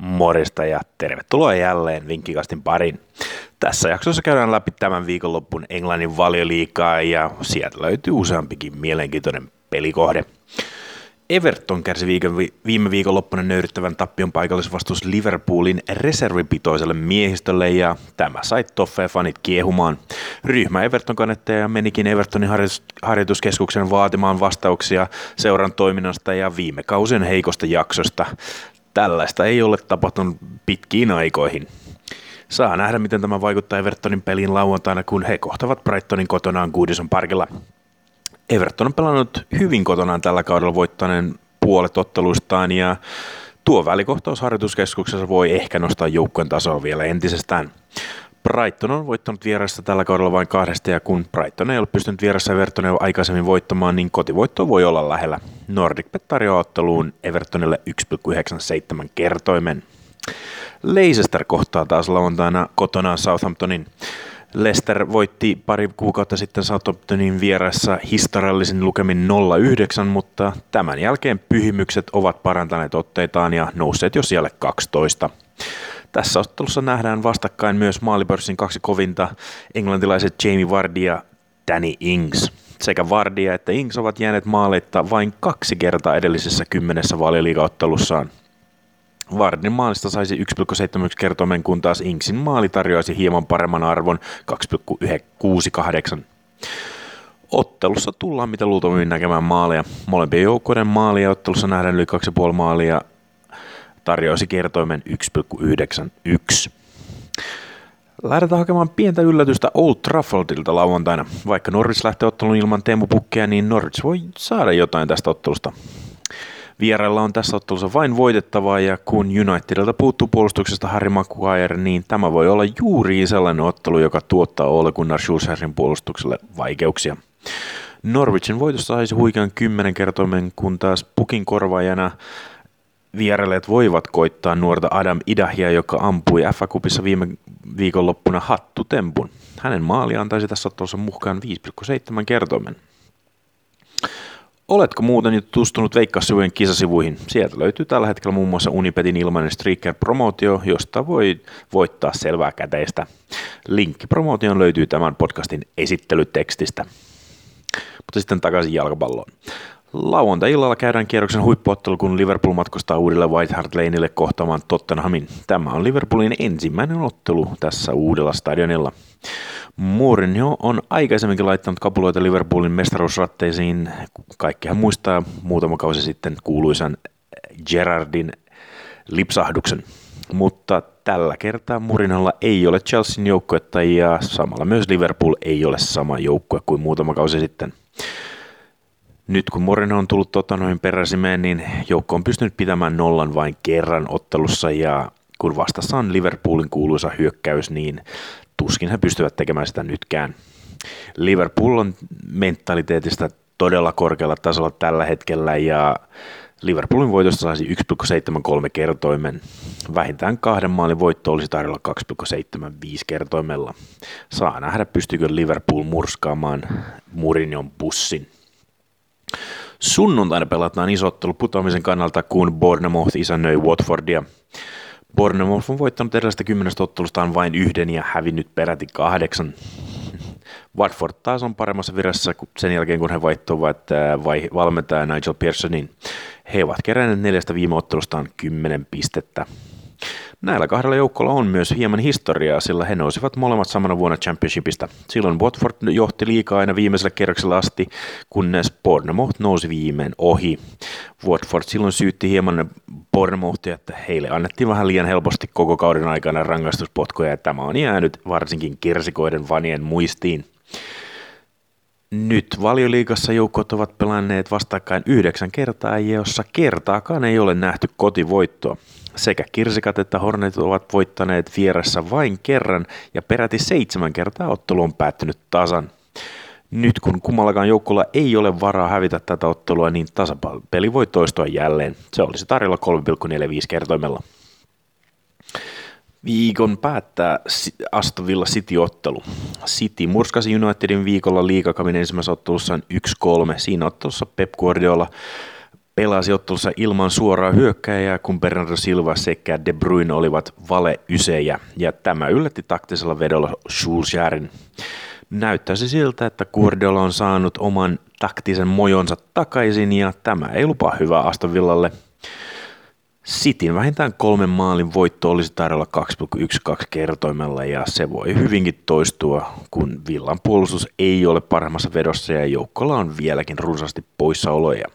Morista ja tervetuloa jälleen Vinkkikastin parin. Tässä jaksossa käydään läpi tämän viikonloppun Englannin valioliikaa ja sieltä löytyy useampikin mielenkiintoinen pelikohde. Everton kärsi viikon, viime viikonloppuna nöyryttävän tappion paikallisvastuus Liverpoolin reservipitoiselle miehistölle ja tämä sai Toffee-fanit kiehumaan. Ryhmä Everton kannattaja menikin Evertonin harjoituskeskuksen vaatimaan vastauksia seuran toiminnasta ja viime kausien heikosta jaksosta. Tällaista ei ole tapahtunut pitkiin aikoihin. Saa nähdä, miten tämä vaikuttaa Evertonin peliin lauantaina, kun he kohtavat Brightonin kotonaan Goodison Parkilla. Everton on pelannut hyvin kotonaan tällä kaudella voittaneen puolet otteluistaan ja tuo välikohtaus harjoituskeskuksessa voi ehkä nostaa joukkueen tasoa vielä entisestään. Brighton on voittanut vieressä tällä kaudella vain kahdesta ja kun Brighton ei ole pystynyt vieressä Evertonia aikaisemmin voittamaan, niin kotivoitto voi olla lähellä. Nordic Bet tarjoaa otteluun Evertonille 1,97 kertoimen. Leicester kohtaa taas lauantaina kotonaan Southamptonin. Leicester voitti pari kuukautta sitten Southamptonin vieressä historiallisen lukemin 0-9, mutta tämän jälkeen pyhimykset ovat parantaneet otteitaan ja nousseet jo siellä 12. Tässä ottelussa nähdään vastakkain myös maalipörssin kaksi kovinta, englantilaiset Jamie Vardy ja Danny Ings. Sekä Vardy että Ings ovat jääneet maaleitta vain kaksi kertaa edellisessä kymmenessä valioliigaottelussaan. Vardin maalista saisi 1,71 kertoimen, kun taas Inksin maali tarjoaisi hieman paremman arvon 2,68. Ottelussa tullaan mitä luultavimmin näkemään maaleja. Molempien joukkueiden maalia ottelussa nähdään yli 2,5 maalia tarjoaisi kertoimen 1,91. Lähdetään hakemaan pientä yllätystä Old Traffordilta lauantaina. Vaikka Norwich lähtee ottelun ilman Teemu niin Norwich voi saada jotain tästä ottelusta. Vierailla on tässä ottelussa vain voitettavaa ja kun Unitedilta puuttuu puolustuksesta Harry Maguire, niin tämä voi olla juuri sellainen ottelu, joka tuottaa Ole Gunnar Solskjaerin puolustukselle vaikeuksia. Norwichin voitossa saisi huikean kymmenen kertoimen, kun taas pukin korvaajana vierailijat voivat koittaa nuorta Adam Idahia, joka ampui FA Cupissa viime viikonloppuna hattutempun. Hänen maali antaisi tässä ottelussa mukaan 5,7 kertoimen. Oletko muuten jo tutustunut Veikkaussivujen kisasivuihin? Sieltä löytyy tällä hetkellä muun muassa Unipetin ilmainen Streaker-promootio, josta voi voittaa selvää käteistä. Linkki promootioon löytyy tämän podcastin esittelytekstistä. Mutta sitten takaisin jalkapalloon. Lauantai-illalla käydään kierroksen huippuottelu, kun Liverpool matkustaa uudelle White Hart Laneille kohtaamaan Tottenhamin. Tämä on Liverpoolin ensimmäinen ottelu tässä uudella stadionilla. Mourinho on aikaisemminkin laittanut kapuloita Liverpoolin mestaruusratteisiin. Kaikkihan muistaa muutama kausi sitten kuuluisan Gerardin lipsahduksen. Mutta tällä kertaa Mourinholla ei ole Chelsean joukkuetta ja samalla myös Liverpool ei ole sama joukkue kuin muutama kausi sitten. Nyt kun Moreno on tullut tota noin peräsimeen, niin joukko on pystynyt pitämään nollan vain kerran ottelussa ja kun vastassa on Liverpoolin kuuluisa hyökkäys, niin tuskin he pystyvät tekemään sitä nytkään. Liverpool on mentaliteetista todella korkealla tasolla tällä hetkellä ja Liverpoolin voitosta saisi 1,73 kertoimen. Vähintään kahden maalin voitto olisi tarjolla 2,75 kertoimella. Saa nähdä, pystyykö Liverpool murskaamaan Mourinhon bussin. Sunnuntaina pelataan isottelu putoamisen kannalta, kun Bournemouth isännöi Watfordia. Bournemouth on voittanut edellisestä kymmenestä ottelustaan vain yhden ja hävinnyt peräti kahdeksan. Watford taas on paremmassa virassa sen jälkeen, kun he vaihtoivat äh, vai valmentaja Nigel Pearsonin. He ovat keränneet neljästä viime ottelustaan kymmenen pistettä. Näillä kahdella joukkolla on myös hieman historiaa, sillä he nousivat molemmat samana vuonna championshipista. Silloin Watford johti liikaa aina viimeisellä kerroksella asti, kunnes Bournemouth nousi viimein ohi. Watford silloin syytti hieman Bournemouthia, että heille annettiin vähän liian helposti koko kauden aikana rangaistuspotkoja, ja tämä on jäänyt varsinkin kirsikoiden vanien muistiin. Nyt valioliikassa joukot ovat pelanneet vastakkain yhdeksän kertaa, jossa kertaakaan ei ole nähty kotivoittoa. Sekä Kirsikat että Hornet ovat voittaneet vieressä vain kerran ja peräti seitsemän kertaa ottelu on päättynyt tasan. Nyt kun kummallakaan joukkueella ei ole varaa hävitä tätä ottelua, niin tasapeli voi toistua jälleen. Se olisi tarjolla 3,45 kertoimella. Viikon päättää Aston Villa City-ottelu. City murskasi Unitedin viikolla liikakamin ensimmäisessä ottelussaan 1-3. Siinä ottelussa Pep Guardiola pelasi ottelussa ilman suoraa hyökkäjää, kun Bernardo Silva sekä De Bruyne olivat valeysejä, ja tämä yllätti taktisella vedolla Schulzjärin. Näyttäisi siltä, että Guardiola on saanut oman taktisen mojonsa takaisin, ja tämä ei lupaa hyvää Aston Villalle. Sitin vähintään kolmen maalin voitto olisi tarjolla 2,12 kertoimella ja se voi hyvinkin toistua, kun Villan puolustus ei ole parhaimmassa vedossa ja joukkolla on vieläkin runsaasti poissaoloja.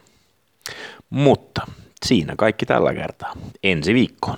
Mutta siinä kaikki tällä kertaa. Ensi viikkoon.